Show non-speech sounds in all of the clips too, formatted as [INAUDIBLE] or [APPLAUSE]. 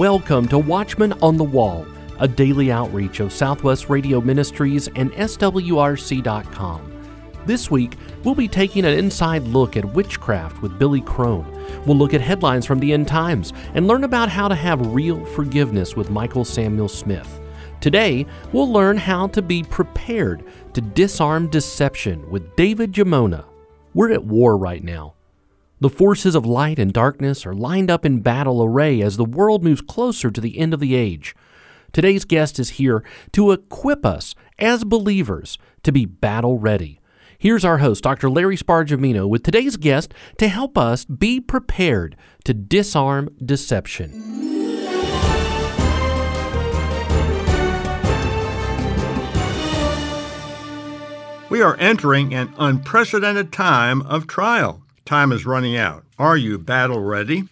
Welcome to Watchman on the Wall, a daily outreach of Southwest Radio Ministries and SWRC.com. This week, we'll be taking an inside look at witchcraft with Billy Crone. We'll look at headlines from the end times and learn about how to have real forgiveness with Michael Samuel Smith. Today, we'll learn how to be prepared to disarm deception with David Giammona. We're at war right now. The forces of light and darkness are lined up in battle array as the world moves closer to the end of the age. Today's guest is here to equip us as believers to be battle ready. Here's our host, Dr. Larry Spargimino, with today's guest to help us be prepared to disarm deception. We are entering an unprecedented time of trial. Time is running out. Are you battle ready?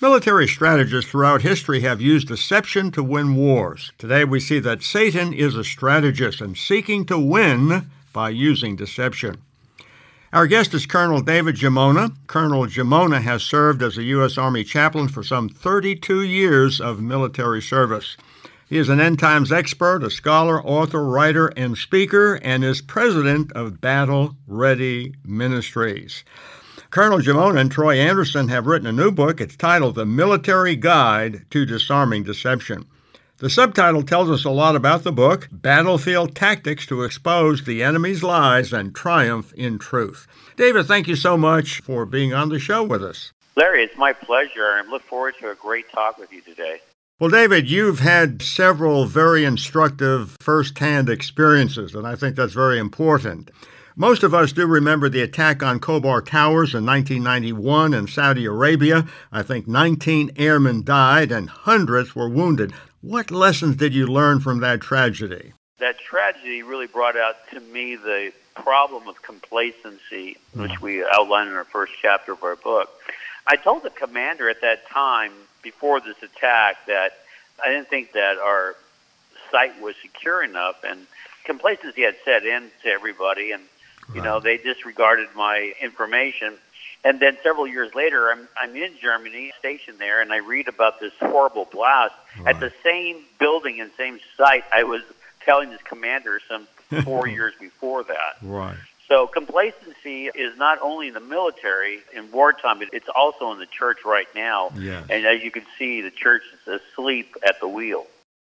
Military strategists throughout history have used deception to win wars. Today we see that Satan is a strategist and seeking to win by using deception. Our guest is Colonel David Giammona. Colonel Giammona has served as a U.S. Army chaplain for some 32 years of military service. He is an end times expert, a scholar, author, writer, and speaker, and is president of Battle Ready Ministries. Colonel Giammona and Troy Anderson have written a new book. It's titled The Military Guide to Disarming Deception. The subtitle tells us a lot about the book Battlefield Tactics to Expose the Enemy's Lies and Triumph in Truth. David, thank you so much for being on the show with us. Larry, it's my pleasure. I look forward to a great talk with you today. Well, David, you've had several very instructive firsthand experiences, and I think that's very important. Most of us do remember the attack on Khobar Towers in 1991 in Saudi Arabia. I think 19 airmen died and hundreds were wounded. What lessons did you learn from that tragedy? That tragedy really brought out to me the problem of complacency, mm. which we outline in our first chapter of our book. I told the commander at that time, before this attack, that I didn't think that our site was secure enough, and complacency had set in to everybody, and you right. know they disregarded my information. And then several years later, I'm, I'm in Germany, stationed there, and I read about this horrible blast right. at the same building and same site I was telling this commander some four [LAUGHS] years before that. Right. So complacency is not only in the military in wartime, but it's also in the church right now. Yes. And as you can see, the church is asleep at the wheel.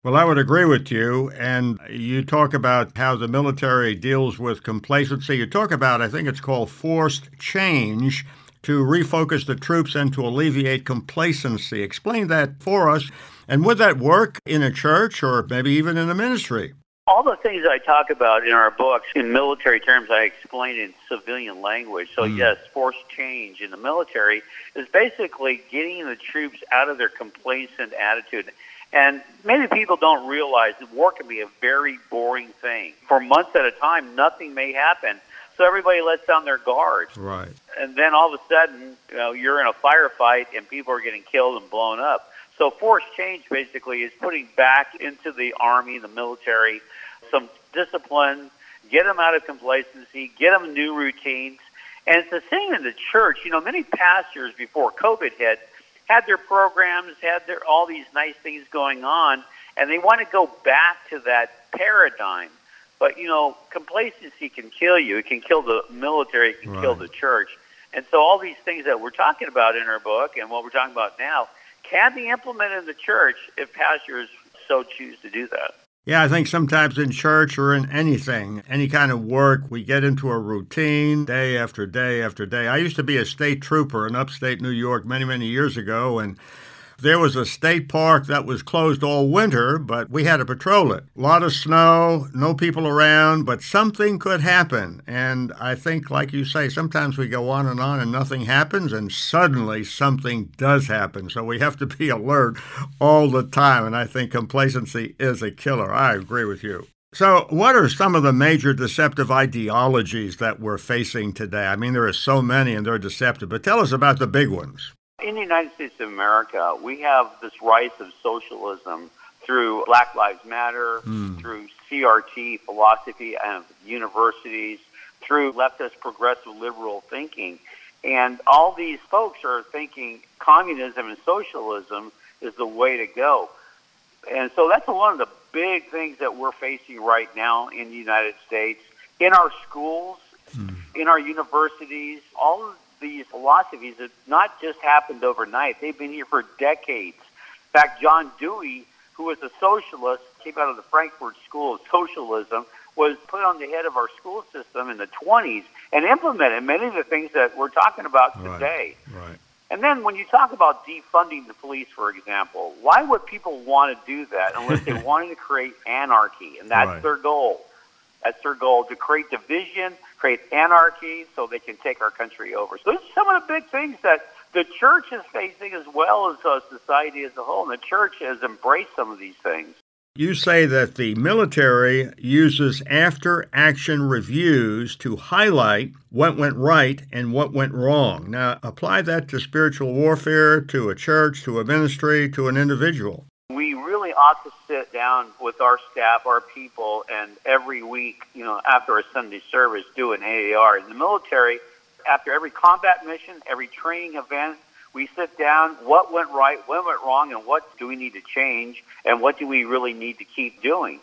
Well, I would agree with you. And you talk about how the military deals with complacency. You talk about, I think it's called forced change to refocus the troops and to alleviate complacency. Explain that for us. And would that work in a church or maybe even in a ministry? All the things I talk about in our books, in military terms, I explain in civilian language. So, mm. yes, forced change in the military is basically getting the troops out of their complacent attitude. And many people don't realize that war can be a very boring thing. For months at a time, nothing may happen. So everybody lets down their guard. Right. And then all of a sudden, you know, you're in a firefight and people are getting killed and blown up. So forced change basically is putting back into the army, the military, some discipline, get them out of complacency, get them new routines. And it's the same in the church. You know, many pastors before COVID hit had their programs, had their all these nice things going on, and they want to go back to that paradigm. But you know, complacency can kill you. It can kill the military. It can right. kill the church. And so, all these things that we're talking about in our book and what we're talking about now can be implemented in the church if pastors so choose to do that. Yeah, I think sometimes in church or in anything, any kind of work, we get into a routine day after day after day. I used to be a state trooper in upstate New York many, many years ago, and there was a state park that was closed all winter, but we had to patrol it. A lot of snow, no people around, but something could happen. And I think, like you say, sometimes we go on and on and nothing happens, and suddenly something does happen. So we have to be [LAUGHS] alert all the time. And I think complacency is a killer. I agree with you. So, what are some of the major deceptive ideologies that we're facing today? I mean, there are so many and they're deceptive, but tell us about the big ones. In the United States of America, we have this rise of socialism through Black Lives Matter, mm. through CRT philosophy of universities, through leftist progressive liberal thinking. And all these folks are thinking communism and socialism is the way to go. And so that's one of the big things that we're facing right now in the United States, in our schools, mm. in our universities. All of these philosophies have not just happened overnight, they've been here for decades. In fact, John Dewey, who was a socialist, came out of the Frankfurt School of Socialism, was put on the head of our school system in the 20s and implemented many of the things that we're talking about today. Right. right. And then when you talk about defunding the police, for example, why would people want to do that unless they [LAUGHS] wanted to create anarchy? And that's right. their goal. That's their goal to create division, create anarchy so they can take our country over. So those are some of the big things that the church is facing as well as uh, society as a whole. And the church has embraced some of these things. You say that the military uses after action reviews to highlight what went right and what went wrong. Now, apply that to spiritual warfare, to a church, to a ministry, to an individual. Ought to sit down with our staff, our people, and every week, you know, after a Sunday service, do an AAR. In the military, after every combat mission, every training event, we sit down, what went right, what went wrong, and what do we need to change, and what do we really need to keep doing.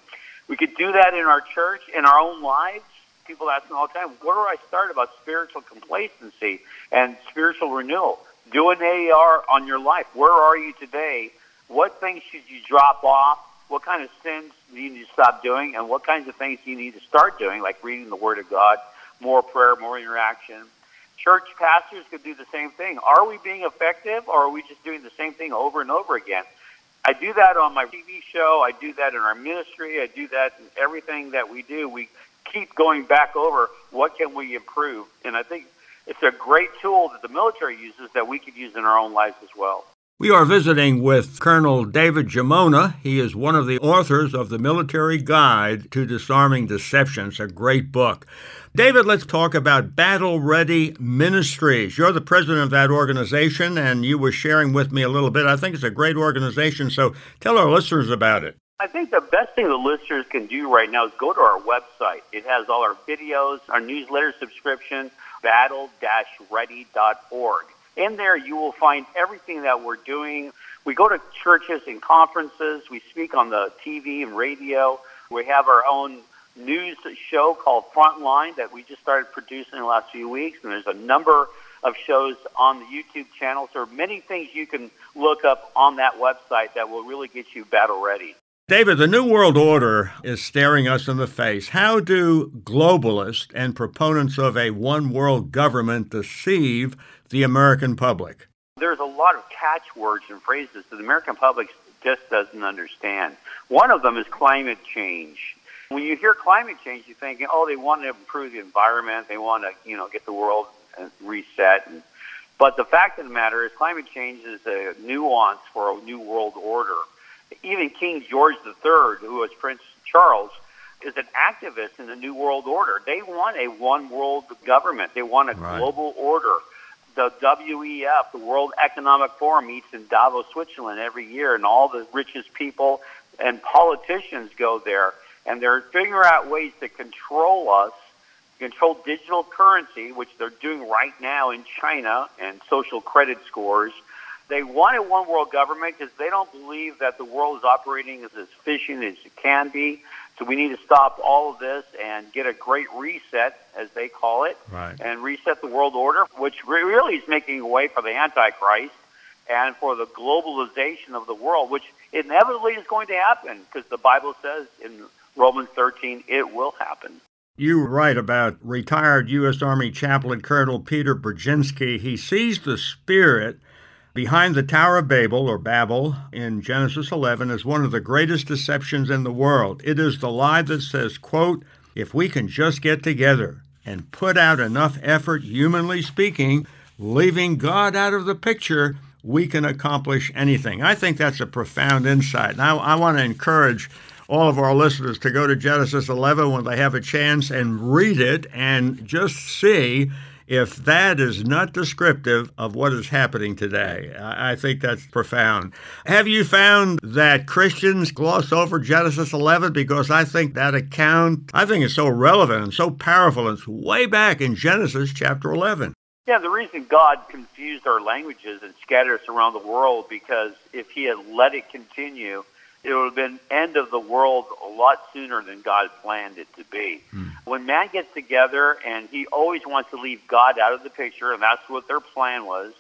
We could do that in our church, in our own lives. People ask me all the time, where do I start about spiritual complacency and spiritual renewal? Do an AAR on your life. Where are you today? What things should you drop off? What kind of sins do you need to stop doing? And what kinds of things do you need to start doing, like reading the Word of God, more prayer, more interaction, church pastors could do the same thing. Are we being effective or are we just doing the same thing over and over again? I do that on my TV show. I do that in our ministry. I do that in everything that we do. We keep going back over what can we improve. And I think it's a great tool that the military uses that we could use in our own lives as well. We are visiting with Colonel David Giammona. He is one of the authors of the Military Guide to Disarming Deception. It's a great book. David, let's talk about Battle Ready Ministries. You're the president of that organization, and you were sharing with me a little bit. I think it's a great organization, so tell our listeners about it. I think the best thing the listeners can do right now is go to our website. It has all our videos, our newsletter subscription, battle-ready.org. In there, you will find everything that we're doing. We go to churches and conferences. We speak on the TV and radio. We have our own news show called Frontline that we just started producing in the last few weeks. And there's a number of shows on the YouTube channel. So many things you can look up on that website that will really get you battle ready. David, the New World Order is staring us in the face. How do globalists and proponents of a one world government deceive the American public? There's a lot of catchwords and phrases that the American public just doesn't understand. One of them is climate change. When you hear climate change, you're thinking, oh, they want to improve the environment, they want to, you know, get the world uh, reset. And, but the fact of the matter is, climate change is a nuance for a new world order even King George III, who was Prince Charles, is an activist in the New World Order. They want a one world government. They want a right. global order. The WEF, the World Economic Forum, meets in Davos, Switzerland every year, and all the richest people and politicians go there, and they're figuring out ways to control us, control digital currency, which they're doing right now in China, and social credit scores they want a one world government because they don't believe that the world is operating as efficient as it can be. So we need to stop all of this and get a great reset, as they call it, right. and reset the world order, which really is making a way for the Antichrist and for the globalization of the world, which inevitably is going to happen because the Bible says in Romans 13 it will happen. You write about retired U.S. Army chaplain Colonel Peter Brzezinski. He sees the spirit Behind the Tower of Babel, or Babel, in Genesis 11 is one of the greatest deceptions in the world. It is the lie that says, quote, if we can just get together and put out enough effort, humanly speaking, leaving God out of the picture, we can accomplish anything. I think that's a profound insight. Now, I want to encourage all of our listeners to go to Genesis 11 when they have a chance and read it and just see if that is not descriptive of what is happening today. I think that's profound. Have you found that Christians gloss over Genesis 11? Because I think that account, I think it's so relevant and so powerful. It's way back in Genesis chapter 11. Yeah, the reason God confused our languages and scattered us around the world because if He had let it continue, it would have been end of the world lot sooner than God planned it to be. Mm. When man gets together and he always wants to leave God out of the picture, and that's what their plan was,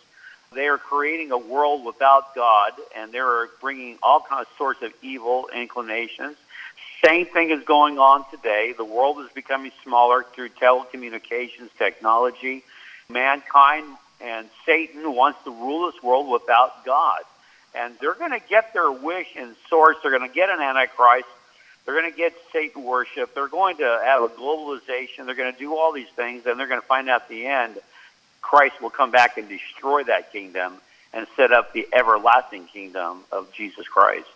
they are creating a world without God, and they're bringing all kinds of sorts of evil inclinations. Same thing is going on today. The world is becoming smaller through telecommunications technology. Mankind and Satan wants to rule this world without God and they're going to get their wish in source. They're going to get an antichrist. They're going to get Satan worship. They're going to have a globalization. They're going to do all these things, and they're going to find out at the end Christ will come back and destroy that kingdom and set up the everlasting kingdom of Jesus Christ.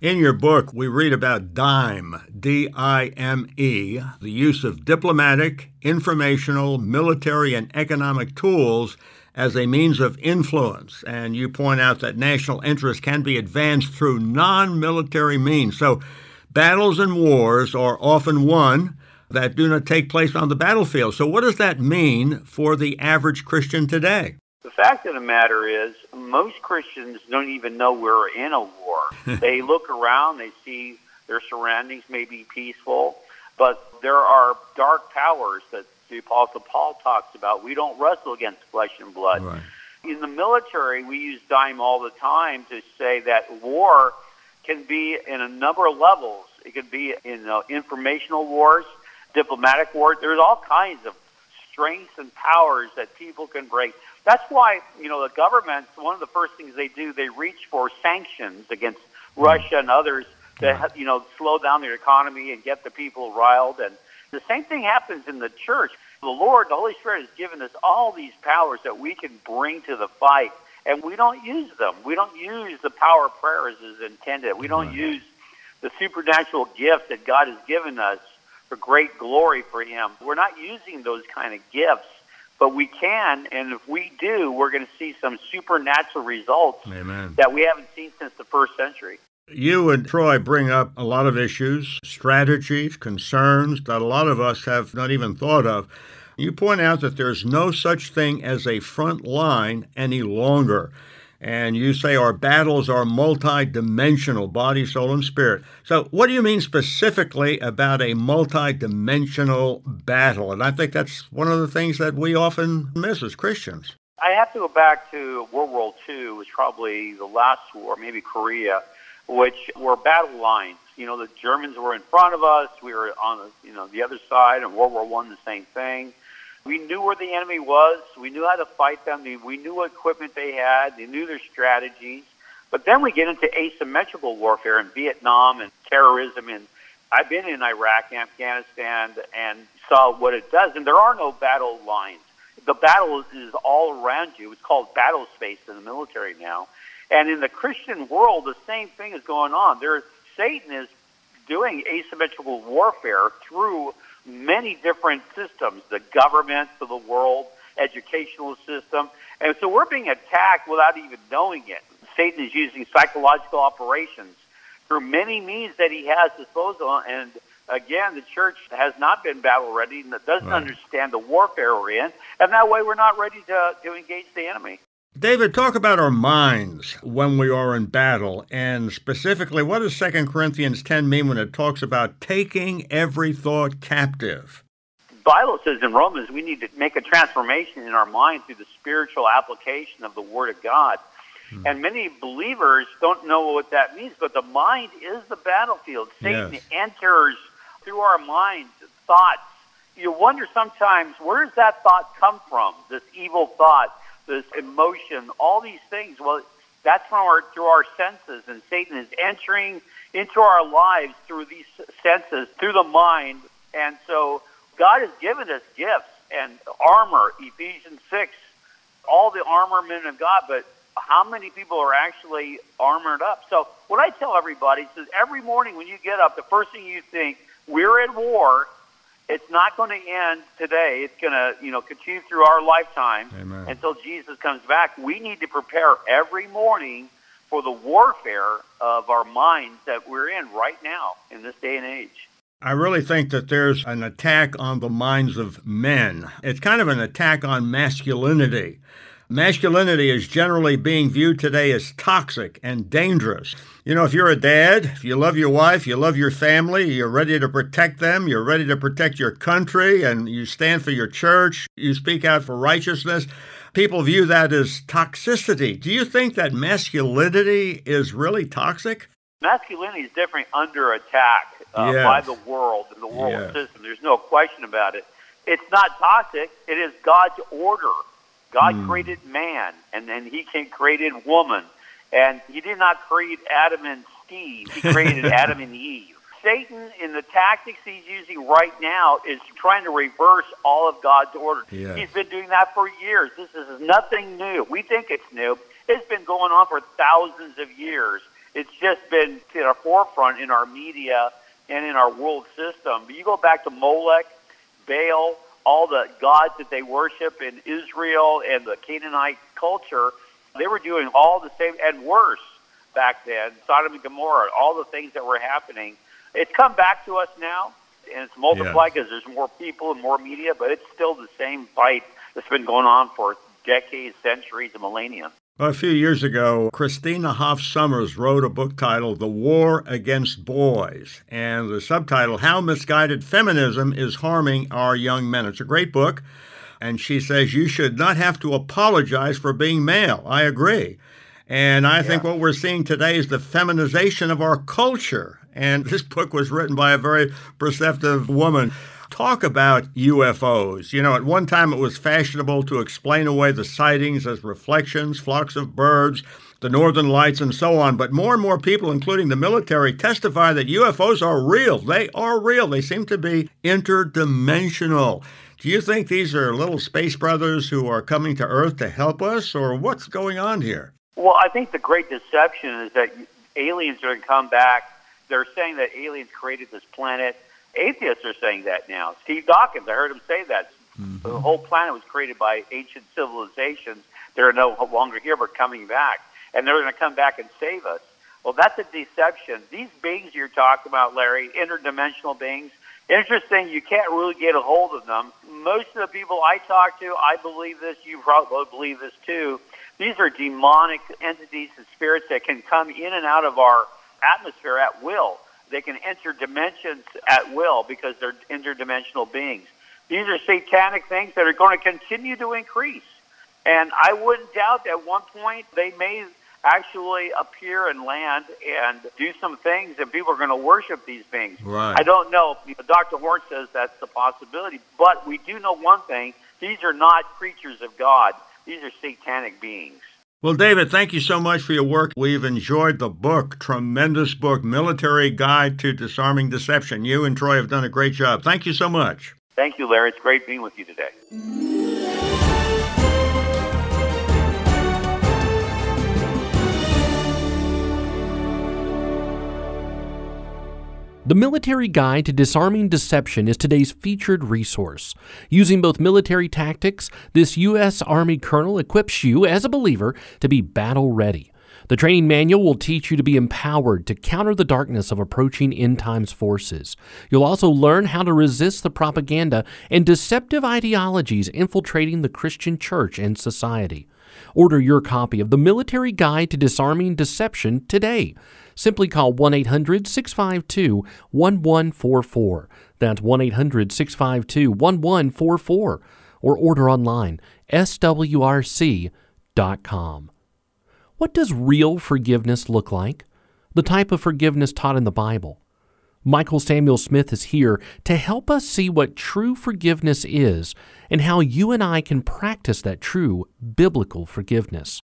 In your book, we read about DIME, D I M E, the use of diplomatic, informational, military, and economic tools as a means of influence. And you point out that national interest can be advanced through non military means. So battles and wars are often won that do not take place on the battlefield. So, what does that mean for the average Christian today? The fact of the matter is, most Christians don't even know we're in a war. [LAUGHS] they look around, they see their surroundings may be peaceful, but there are dark powers that the Apostle Paul talks about. We don't wrestle against flesh and blood. Right. In the military, we use dime all the time to say that war can be in a number of levels. It can be in uh, informational wars, diplomatic wars. There's all kinds of strengths and powers that people can break. That's why, you know, the governments, one of the first things they do, they reach for sanctions against Russia and others to, you know, slow down their economy and get the people riled. And the same thing happens in the church. The Lord, the Holy Spirit, has given us all these powers that we can bring to the fight, and we don't use them. We don't use the power of prayer as is intended. We don't use the supernatural gift that God has given us for great glory for Him. We're not using those kind of gifts, but we can, and if we do, we're going to see some supernatural results Amen. that we haven't seen since the first century. You and Troy bring up a lot of issues, strategies, concerns that a lot of us have not even thought of. You point out that there's no such thing as a front line any longer. And you say our battles are multi-dimensional, body, soul, and spirit. So, what do you mean specifically about a multi-dimensional battle? And I think that's one of the things that we often miss as Christians. I have to go back to World War II, was probably the last war, maybe Korea which were battle lines. You know, the Germans were in front of us. We were on the, you know, the other side. And World War One, the same thing. We knew where the enemy was. We knew how to fight them. We knew what equipment they had. They knew their strategies. But then we get into asymmetrical warfare in Vietnam and terrorism. And I've been in Iraq and Afghanistan and saw what it does. And there are no battle lines. The battle is all around you. It's called battle space in the military now. And in the Christian world, the same thing is going on. There, Satan is doing asymmetrical warfare through many different systems, the government of the world, educational system. And so we're being attacked without even knowing it. Satan is using psychological operations through many means that he has disposal. And again, the church has not been battle ready and doesn't right. understand the warfare we're in. And that way we're not ready to, to engage the enemy. David, talk about our minds when we are in battle, and specifically, what does 2 Corinthians 10 mean when it talks about taking every thought captive? The Bible says in Romans we need to make a transformation in our mind through the spiritual application of the Word of God. Hmm. And many believers don't know what that means, but the mind is the battlefield. Satan yes. enters through our minds thoughts. You wonder sometimes where does that thought come from, this evil thought? This emotion, all these things. Well, that's from our through our senses, and Satan is entering into our lives through these senses, through the mind. And so, God has given us gifts and armor. Ephesians six, all the armament of God, but how many people are actually armored up? So, what I tell everybody is every morning when you get up, the first thing you think, we're at war, it's not going to end today. It's going to, you know, continue through our lifetime Amen. until Jesus comes back. We need to prepare every morning for the warfare of our minds that we're in right now in this day and age. I really think that there's an attack on the minds of men. It's kind of an attack on masculinity. Masculinity is generally being viewed today as toxic and dangerous. You know, if you're a dad, if you love your wife, you love your family, you're ready to protect them, you're ready to protect your country, and you stand for your church, you speak out for righteousness, people view that as toxicity. Do you think that masculinity is really toxic? Masculinity is definitely under attack uh, yes. by the world and the world yes. system. There's no question about it. It's not toxic. It is God's order. God mm. created man, and then He created woman, and He did not create Adam and Steve. He created [LAUGHS] Adam and Eve. Satan, in the tactics he's using right now, is trying to reverse all of God's order. Yes. He's been doing that for years. This is nothing new. We think it's new. It's been going on for thousands of years. It's just been to the forefront in our media and in our world system. But you go back to Molech, Baal, all the gods that they worship in Israel and the Canaanite culture, they were doing all the same and worse back then. Sodom and Gomorrah, all the things that were happening. It's come back to us now, and it's multiplied because there's more people and more media, but it's still the same fight that's been going on for decades, centuries, and millennia. A few years ago, Christina Hoff Sommers wrote a book titled The War Against Boys, and the subtitle, How Misguided Feminism is Harming Our Young Men. It's a great book, and she says you should not have to apologize for being male. I agree. And I yeah. think what we're seeing today is the feminization of our culture. And [LAUGHS] this book was written by a very perceptive woman talk about UFOs. You know, at one time it was fashionable to explain away the sightings as reflections, flocks of birds, the northern lights, and so on. But more and more people, including the military, testify that UFOs are real. They are real. They seem to be interdimensional. Do you think these are little space brothers who are coming to Earth to help us, or what's going on here? Well, I think the great deception is that aliens are going to come back. They're saying that aliens created this planet Atheists are saying that now. Steve Dawkins, I heard him say that. Mm-hmm. The whole planet was created by ancient civilizations. They're no longer here, but coming back. And they're going to come back and save us. Well, that's a deception. These beings you're talking about, Larry, interdimensional beings, interesting, you can't really get a hold of them. Most of the people I talk to, I believe this, you probably believe this too. These are demonic entities and spirits that can come in and out of our atmosphere at will. They can enter dimensions at will because they're interdimensional beings. These are satanic things that are going to continue to increase. And I wouldn't doubt that at one point they may actually appear and land and do some things, and people are going to worship these beings. Right. I don't know. Dr. Horn says that's the possibility, but we do know one thing: these are not creatures of God. These are satanic beings. Well, David, thank you so much for your work. We've enjoyed the book, tremendous book, Military Guide to Disarming Deception. You and Troy have done a great job. Thank you so much. Thank you, Larry. It's great being with you today. The Military Guide to Disarming Deception is today's featured resource. Using both military tactics, this U.S. Army colonel equips you, as a believer, to be battle ready. The training manual will teach you to be empowered to counter the darkness of approaching end times forces. You'll also learn how to resist the propaganda and deceptive ideologies infiltrating the Christian church and society. Order your copy of the Military Guide to Disarming Deception today. Simply call 1 800 652 1144. That's 1 800 652 1144. Or order online, swrc.com. What does real forgiveness look like? The type of forgiveness taught in the Bible. Michael Samuel Smith is here to help us see what true forgiveness is and how you and I can practice that true biblical forgiveness.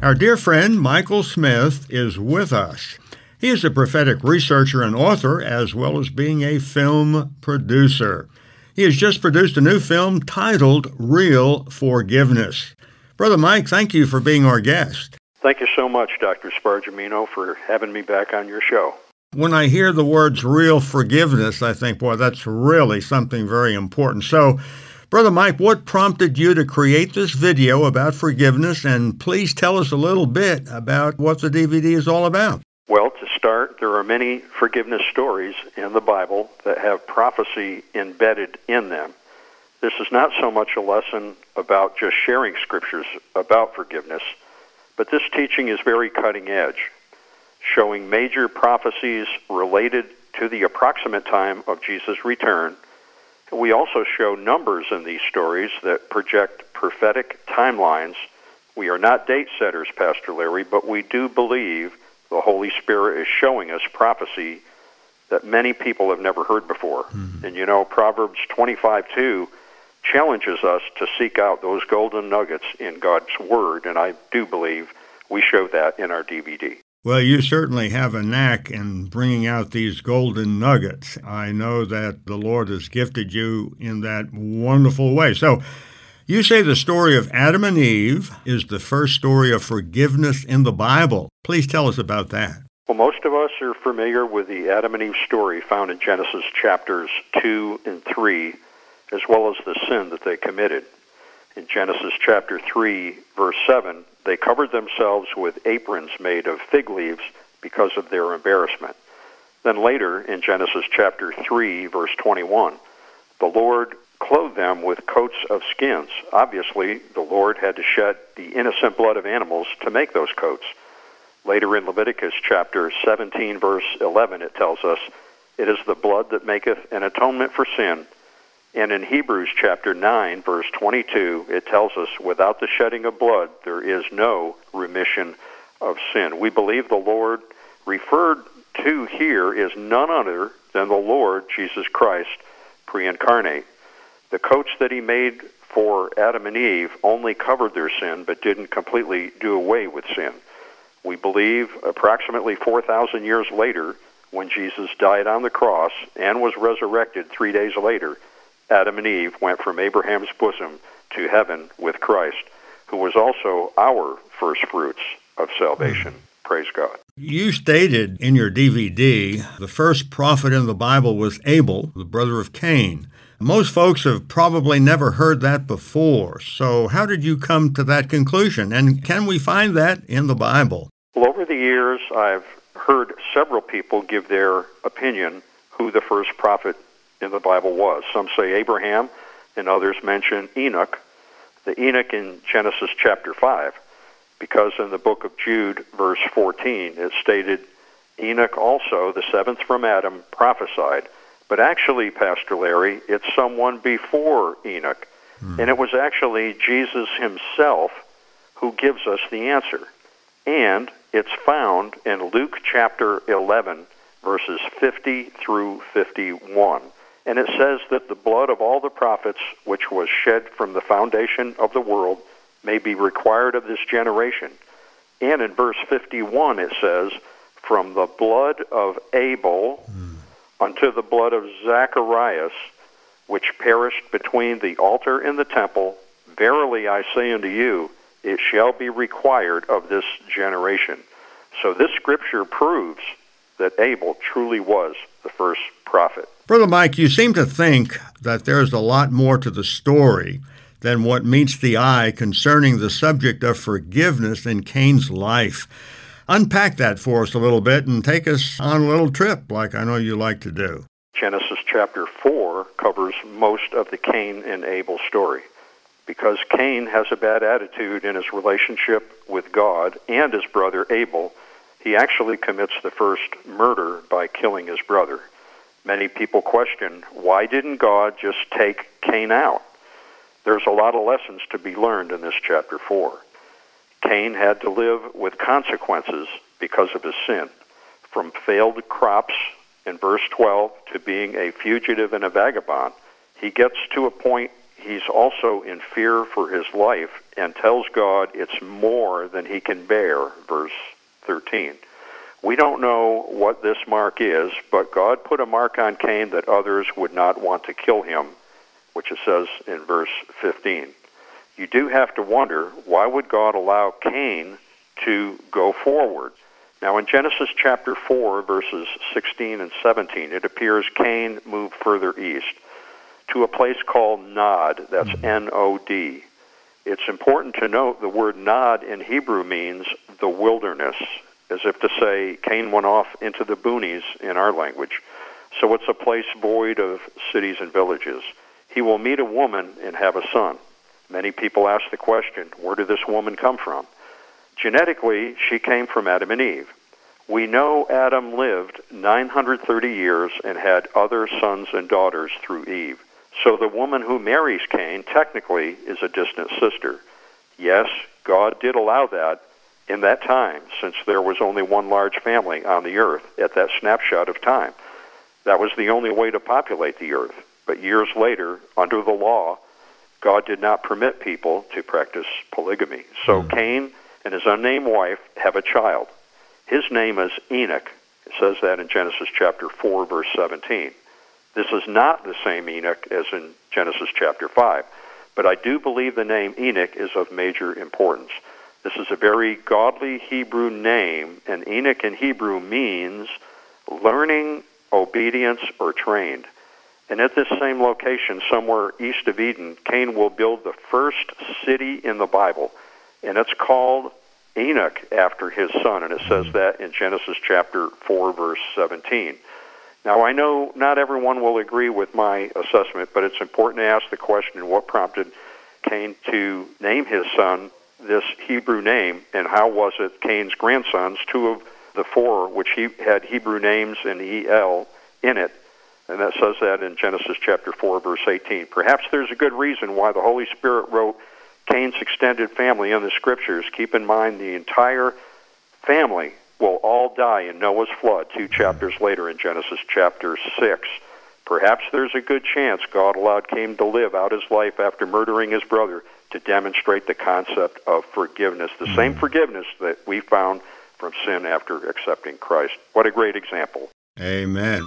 Our dear friend Michael Smith is with us. He is a prophetic researcher and author, as well as being a film producer. He has just produced a new film titled Real Forgiveness. Brother Mike, thank you for being our guest. Thank you so much, Dr. Spargimino, for having me back on your show. When I hear the words real forgiveness, I think, boy, that's really something very important. So, Brother Mike, what prompted you to create this video about forgiveness? And please tell us a little bit about what the DVD is all about. Well, to start, there are many forgiveness stories in the Bible that have prophecy embedded in them. This is not so much a lesson about just sharing scriptures about forgiveness, but this teaching is very cutting edge, showing major prophecies related to the approximate time of Jesus' return. We also show numbers in these stories that project prophetic timelines. We are not date setters, Pastor Larry, but we do believe the Holy Spirit is showing us prophecy that many people have never heard before. Mm-hmm. And you know, Proverbs 25 2 challenges us to seek out those golden nuggets in God's Word, and I do believe we show that in our DVD. Well, you certainly have a knack in bringing out these golden nuggets. I know that the Lord has gifted you in that wonderful way. So, you say the story of Adam and Eve is the first story of forgiveness in the Bible. Please tell us about that. Well, most of us are familiar with the Adam and Eve story found in Genesis chapters 2 and 3, as well as the sin that they committed. In Genesis chapter 3, verse 7, they covered themselves with aprons made of fig leaves because of their embarrassment. Then later, in Genesis chapter 3, verse 21, the Lord clothed them with coats of skins. Obviously, the Lord had to shed the innocent blood of animals to make those coats. Later in Leviticus chapter 17, verse 11, it tells us, It is the blood that maketh an atonement for sin. And in Hebrews chapter 9, verse 22, it tells us, Without the shedding of blood, there is no remission of sin. We believe the Lord referred to here is none other than the Lord Jesus Christ pre incarnate. The coats that he made for Adam and Eve only covered their sin but didn't completely do away with sin. We believe approximately 4,000 years later, when Jesus died on the cross and was resurrected three days later, Adam and Eve went from Abraham's bosom to heaven with Christ, who was also our first fruits of salvation. Mm. Praise God. You stated in your DVD the first prophet in the Bible was Abel, the brother of Cain. Most folks have probably never heard that before. So, how did you come to that conclusion? And can we find that in the Bible? Well, over the years, I've heard several people give their opinion who the first prophet in the Bible was. Some say Abraham, and others mention Enoch, the Enoch in Genesis chapter 5, because in the book of Jude, verse 14, it stated, Enoch also, the seventh from Adam, prophesied but actually, Pastor Larry, it's someone before Enoch. Hmm. And it was actually Jesus himself who gives us the answer. And it's found in Luke chapter 11, verses 50 through 51. And it says that the blood of all the prophets, which was shed from the foundation of the world, may be required of this generation. And in verse 51, it says, From the blood of Abel. Hmm unto the blood of Zacharias, which perished between the altar and the temple, verily I say unto you, it shall be required of this generation. So this scripture proves that Abel truly was the first prophet. Brother Mike, you seem to think that there's a lot more to the story than what meets the eye concerning the subject of forgiveness in Cain's life unpack that for us a little bit and take us on a little trip like I know you like to do. Genesis chapter 4 covers most of the Cain and Abel story. Because Cain has a bad attitude in his relationship with God and his brother Abel, he actually commits the first murder by killing his brother. Many people question why didn't God just take Cain out? There's a lot of lessons to be learned in this chapter 4. Cain had to live with consequences because of his sin, from failed crops in verse 12 to being a fugitive and a vagabond. He gets to a point he's also in fear for his life and tells God it's more than he can bear, verse 13. We don't know what this mark is, but God put a mark on Cain that others would not want to kill him, which it says in verse 15 you do have to wonder why would God allow Cain to go forward? Now, in Genesis chapter 4, verses 16 and 17, it appears Cain moved further east. to a place called Nod. That's hmm. N O D. It's important to note the word Nod in Hebrew means the wilderness, as if to say Cain went off into the boonies in our language. So it's a place void of cities and villages. He will meet a woman and have a son. Many people ask the question, where did this woman come from? Genetically, she came from Adam and Eve. We know Adam lived 930 years and had other sons and daughters through Eve. So the woman who marries Cain technically is a distant sister. Yes, God did allow that in that time, since there was only one large family on the earth at that snapshot of time. That was the only way to populate the earth. But years later, under the law, God did not permit people to practice polygamy. So mm. Cain and his unnamed wife have a child. His name is Enoch. It says that in Genesis chapter 4, verse 17. This is not the same Enoch as in Genesis chapter 5, but I do believe the name Enoch is of major importance. This is a very godly Hebrew name, and Enoch in Hebrew means learning, obedience, or trained. And at this same location, somewhere east of Eden, Cain will build the first city in the Bible, and it's called Enoch after his son, and it says that in Genesis chapter 4, verse 17. Now, I know not everyone will agree with my assessment, but it's important to ask the question what prompted Cain to name his son this Hebrew name, and how was it Cain's grandsons, two of the four, which he had Hebrew names and EL in it, and that says that in Genesis chapter 4, verse 18. Perhaps there's a good reason why the Holy Spirit wrote Cain's extended family in the scriptures. Keep in mind the entire family will all die in Noah's flood, two chapters later in Genesis chapter 6. Perhaps there's a good chance God allowed Cain to live out his life after murdering his brother to demonstrate the concept of forgiveness, the same mm. forgiveness that we found from sin after accepting Christ. What a great example. Amen.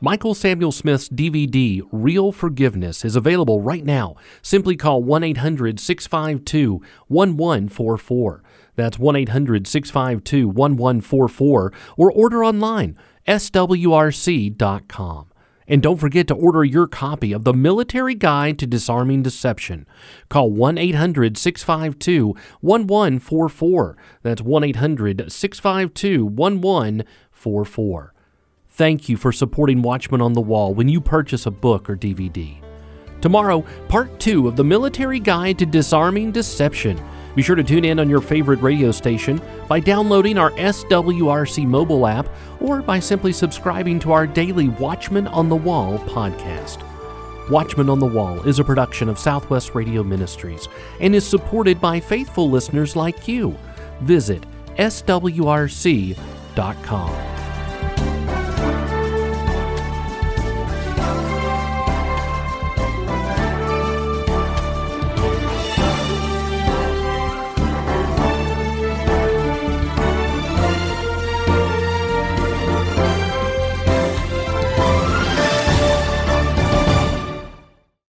Michael Samuel Smith's DVD, Real Forgiveness, is available right now. Simply call 1 800 652 1144. That's 1 800 652 1144 or order online, swrc.com. And don't forget to order your copy of the Military Guide to Disarming Deception. Call 1 800 652 1144. That's 1 800 652 1144. Thank you for supporting Watchman on the Wall when you purchase a book or DVD. Tomorrow, part two of the Military Guide to Disarming Deception. Be sure to tune in on your favorite radio station by downloading our SWRC mobile app or by simply subscribing to our daily Watchman on the Wall podcast. Watchman on the Wall is a production of Southwest Radio Ministries and is supported by faithful listeners like you. Visit swrc.com.